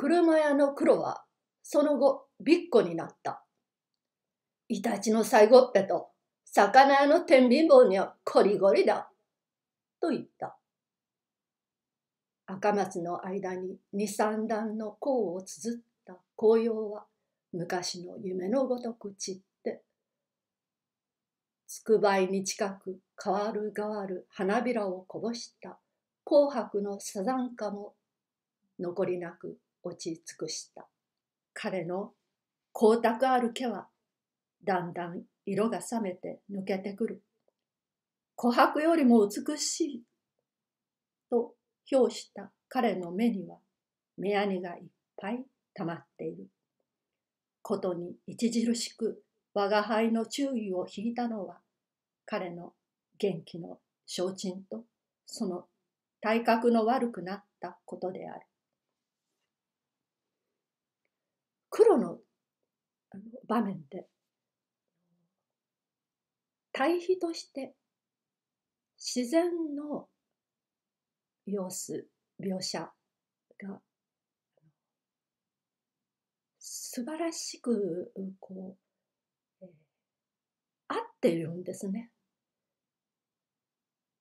車屋の黒はその後びっこになった。イタチの最後っぺと魚屋の天秤棒にはこりごりだ。と言った。赤松の間に二三段の甲を綴った紅葉は昔の夢のごとく散って、つくばいに近く変わる変わる花びらをこぼした紅白のサザンカも残りなく落ち尽くした。彼の光沢ある毛はだんだん色が冷めて抜けてくる。琥珀よりも美しいと評した彼の目には目やにがいっぱい溜まっている。ことに著しく我が輩の注意を引いたのは彼の元気の承知とその体格の悪くなったことである。黒の場面で対比として自然の様子描写が素晴らしくこう、合っているんですね。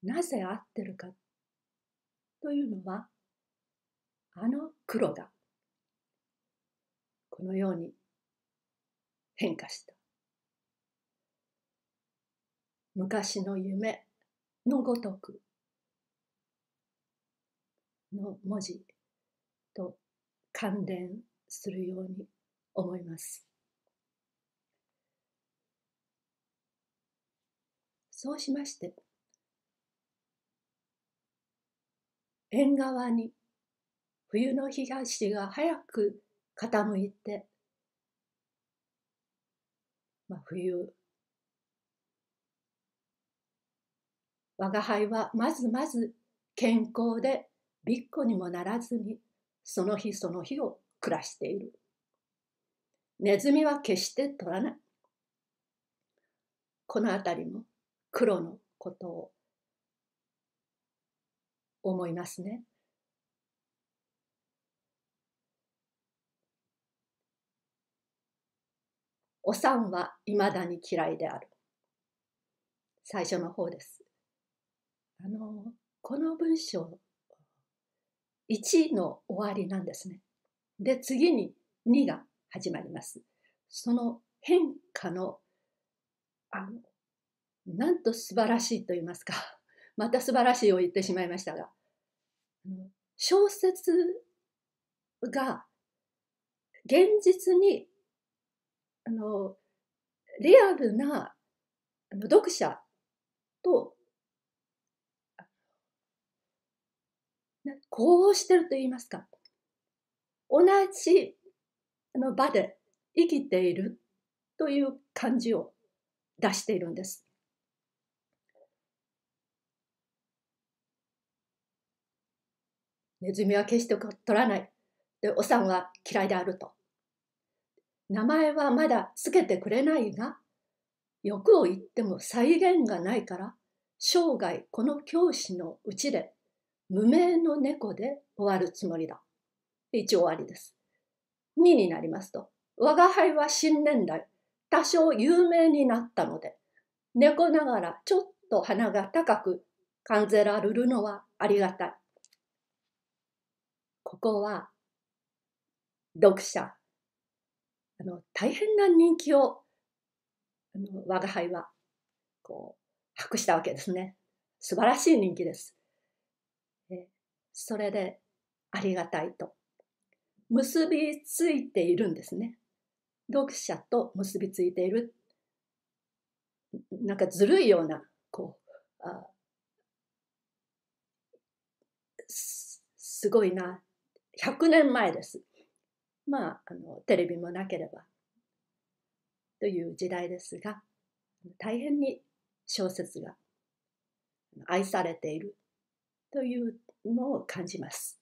なぜ合ってるかというのはあの黒がこのように変化した昔の夢のごとくの文字と関連するように思います。そうしまして縁側に冬の東が早く傾いて、まあ、冬我が輩はまずまず健康でびっこにもならずにその日その日を暮らしている。ネズミは決して取らない。この辺りも黒のことを思いますね。お産はいまだに嫌いである。最初の方です。あの、この文章、1の終わりなんですね。で、次に2が始まります。その変化の、あの、なんと素晴らしいと言いますか、また素晴らしいを言ってしまいましたが、小説が現実にあのリアルなあの読者とこうしてると言いますか同じあの場で生きているという感じを出しているんです。ネズミは決して取らない。で、おさんは嫌いであると。名前はまだつけてくれないが、欲を言っても再現がないから、生涯この教師のうちで無名の猫で終わるつもりだ。一応終わりです。2になりますと、我が輩は新年代、多少有名になったので、猫ながらちょっと鼻が高く感じられるのはありがたい。ここは読者あの大変な人気をあの我が輩はこう博したわけですね。素晴らしい人気です。それでありがたいと。結びついているんですね。読者と結びついている。なんかずるいようなこうあすごいな。100年前です。まあ、あのテレビもなければという時代ですが大変に小説が愛されているというのを感じます。